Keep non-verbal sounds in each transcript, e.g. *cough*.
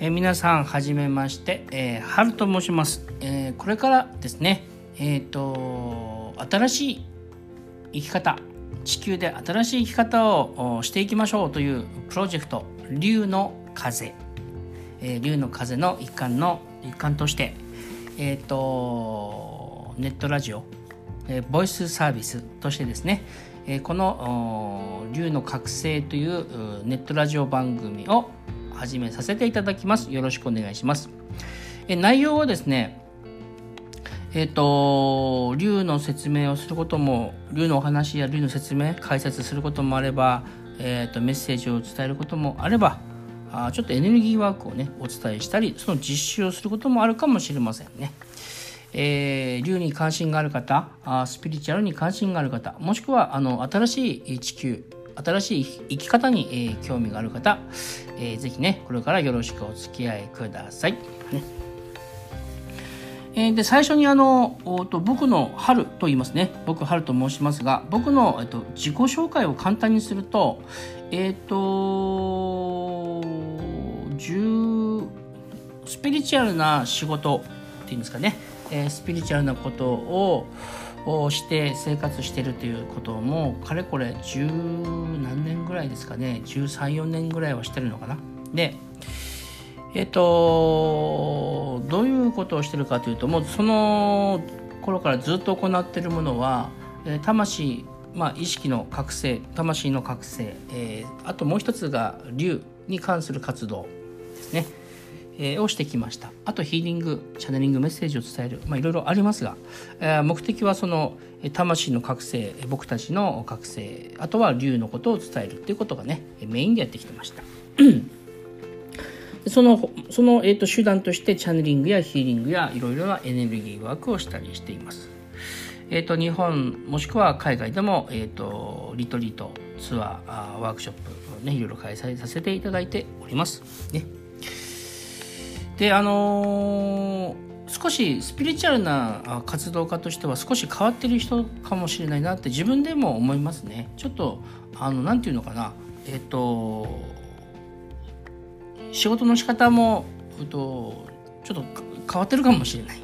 え、皆さんはじめまして、えー、春と申します、えー、これからですねえっ、と新しい生き方地球で新しい生き方をしていきましょうというプロジェクト「竜の風」えー、竜の風の一環の一環としてえっ、とネットラジオ、えボイスサービスとしてですね、この「竜の覚醒」というネットラジオ番組を始めさせていただきます。よろしくお願いします。え内容はですね、えっ、ー、と、竜の説明をすることも、竜のお話や竜の説明、解説することもあれば、えっ、ー、と、メッセージを伝えることもあれば、あちょっとエネルギーワークをね、お伝えしたり、その実習をすることもあるかもしれませんね。えー、竜に関心がある方あ、スピリチュアルに関心がある方、もしくはあの新しい地球、新しい生き方に、えー、興味がある方、えー、ぜひね、これからよろしくお付き合いください。ね。えー、で最初にあのと僕の春と言いますね。僕春と申しますが僕の、えっと、自己紹介を簡単にするとえっ、ー、とスピリチュアルな仕事っていうんですかね、えー、スピリチュアルなことををして生活してるということもかれこれ十何年ぐらいですかね。134年ぐらいはしてるのかな。でえっとどういうことをしてるかというともうその頃からずっと行ってるものは、え魂まあ、意識の覚醒魂の覚醒、えー、あともう一つが竜に関する活動ですね。えをしてきましたあとヒーリングチャネリングメッセージを伝える、まあ、いろいろありますが、え目的はその魂の覚醒僕たちの覚醒あとは竜のことを伝えるっていうことがねメインでやってきてましたそのその、えーと、手段としてチャネリングやヒーリングやいろいろなエネルギーワークをしたりしています。えーと、日本もしくは海外でも、えーと、リトリートツアーワークショップ、ね、いろいろ開催させていただいております。ね、であのー、少しスピリチュアルな活動家としては少し変わってる人かもしれないなって自分でも思いますねちょっとあのなんていうのかなえっ、ー、と仕事の仕方も、えっと、ちょっと変わってるかもしれない。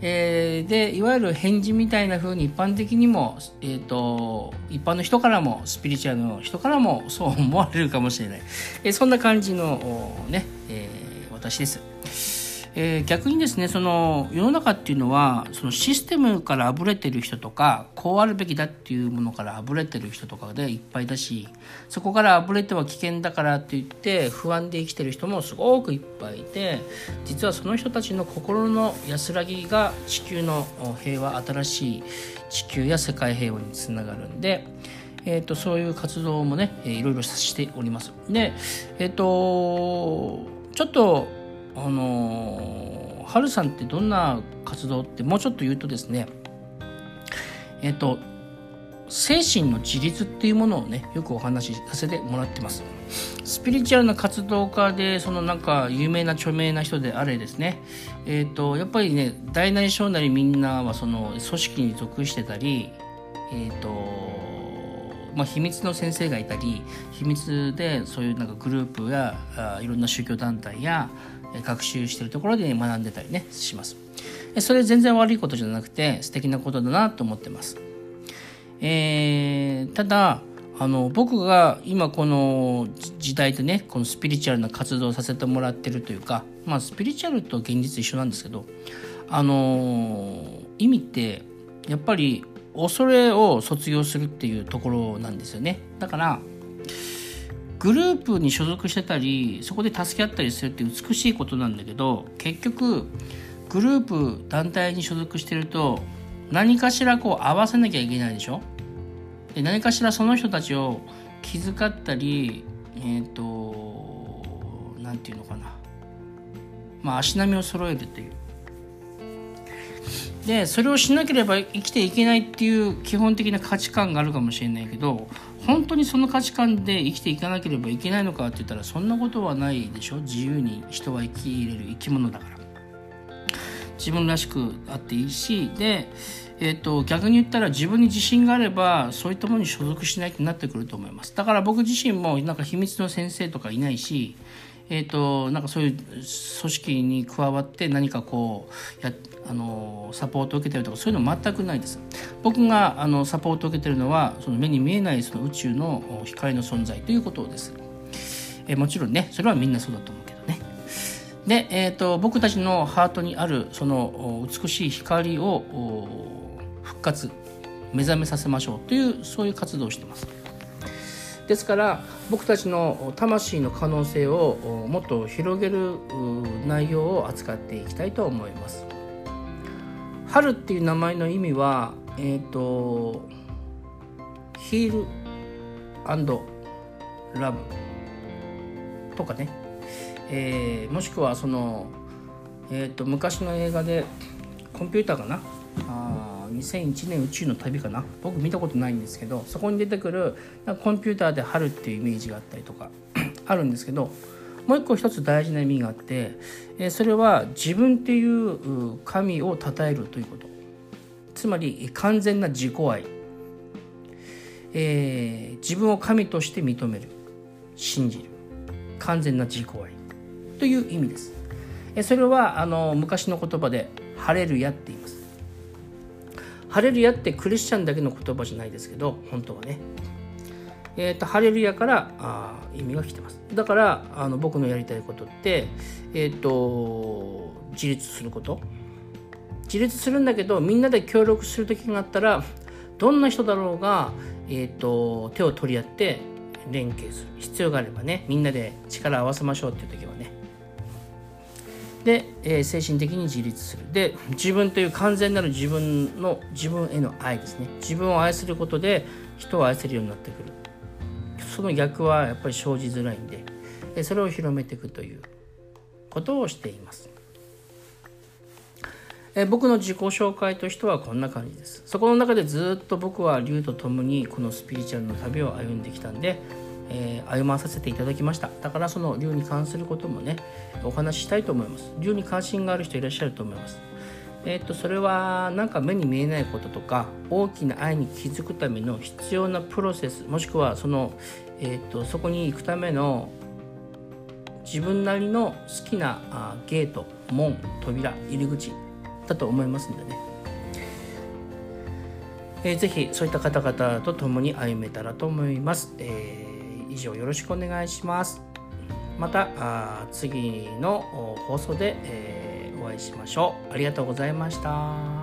えー、でいわゆる返事みたいな風に一般的にも、えーと、一般の人からもスピリチュアルの人からもそう思われるかもしれない、えー、そんな感じのね、えー、私です。えー、逆にですねその世の中っていうのはそのシステムからあぶれてる人とかこうあるべきだっていうものからあぶれてる人とかでいっぱいだしそこからあぶれては危険だからって言って不安で生きてる人もすごくいっぱいいて実はその人たちの心の安らぎが地球の平和新しい地球や世界平和につながるんで。えーと、そういう活動もね、えー、いろいろしております。で、えっ、ー、とちょっとあのハルさんってどんな活動ってもうちょっと言うとですねえっ、と精神の自立っていうものをねよくお話しさせてもらってます。スピリチュアルな活動家でそのなんか有名な著名な人であれですね。えっ、とやっぱりね大なり小なりみんなはその組織に属してたりえっ、とまあ、秘密の先生がいたり秘密でそういうなんかグループやあいろんな宗教団体や学習してるところで学んでたりねします。それ全然悪いことじゃなくて素敵なことだなと思ってます、えー、ただあの僕が今この時代でねこのスピリチュアルな活動をさせてもらってるというかまあスピリチュアルと現実一緒なんですけどあの意味ってやっぱり恐れを卒業するっていうところなんですよね。だからグループに所属してたりそこで助け合ったりするって美しいことなんだけど結局グループ団体に所属してると何かしらこう合わせなきゃいけないでしょ？で何かしらその人たちを気遣ったりえっ、ー、と何て言うのかな。まあ足並みを揃えるっていう。でそれをしなければ生きていけないっていう基本的な価値観があるかもしれないけど本当にその価値観で生きていかなければいけないのかって言ったらそんなことはないでしょ。自由に人は生きれる生き物だから。自分らしくあっていいしで、えーと、逆に言ったら自分に自信があればそういったものに所属しないとなってくると思います。だから僕自身もなんか秘密の先生とかいないしえーと、なんかそういう組織に加わって何かこうやあのサポートを受けてるとかそういうの全くないです。僕があのサポートを受けてるのはその目に見えないその宇宙の光の存在ということです、え、もちろんねそれはみんなそうだと思うけどね。で、えーと、僕たちのハートにあるその美しい光を復活目覚めさせましょうというそういう活動をしてます。ですから僕たちの魂の可能性をもっと広げる内容を扱っていきたいと思います。春っていう名前の意味はえ、ー、とヒールラブとかね、えー、もしくはその、えーと、と昔の映画でコンピューターかな？2001年宇宙の旅かな？僕見たことないんですけどそこに出てくるコンピューターで春っていうイメージがあったりとか *clears throat* あるんですけどもう一個一つ大事な意味があってそれは自分っていう神を称えるということ。つまり完全な自己愛、えー、自分を神として認める。信じる。完全な自己愛。という意味です。それはあの昔の言葉で「ハレルヤ」って言います。ハレルヤってクリスチャンだけの言葉じゃないですけど本当はね。えーと、ハレルヤからあ意味が来てます。だからあの僕のやりたいことってえっ、ー、と自立すること。自立するんだけどみんなで協力する時があったらどんな人だろうが、えーと手を取り合って連携する。必要があればねみんなで力を合わせましょうっていう時はね。で、えー、精神的に自立する。で自分という完全なる自分の自分への愛ですね。自分を愛することで人を愛せるようになってくる。その逆はやっぱり生じづらいんででそれを広めていくということをしています。え僕の自己紹介としてはこんな感じです。そこの中でずっと僕は竜と共にこのスピリチュアルの旅を歩んできたんでえー、歩まさせていただきました。だからその竜に関することもねお話ししたいと思います。竜に関心がある人いらっしゃると思います。えー、っとそれはなんか目に見えないこととか大きな愛に気づくための必要なプロセスもしくはその、えー、っとそこに行くための自分なりの好きなあゲート門扉入り口だと思いますんでね。えー、ぜひそういった方々と共に歩めたらと思います。えー以上よろしくお願いします。また次の放送で、え、お会いしましょう。ありがとうございました。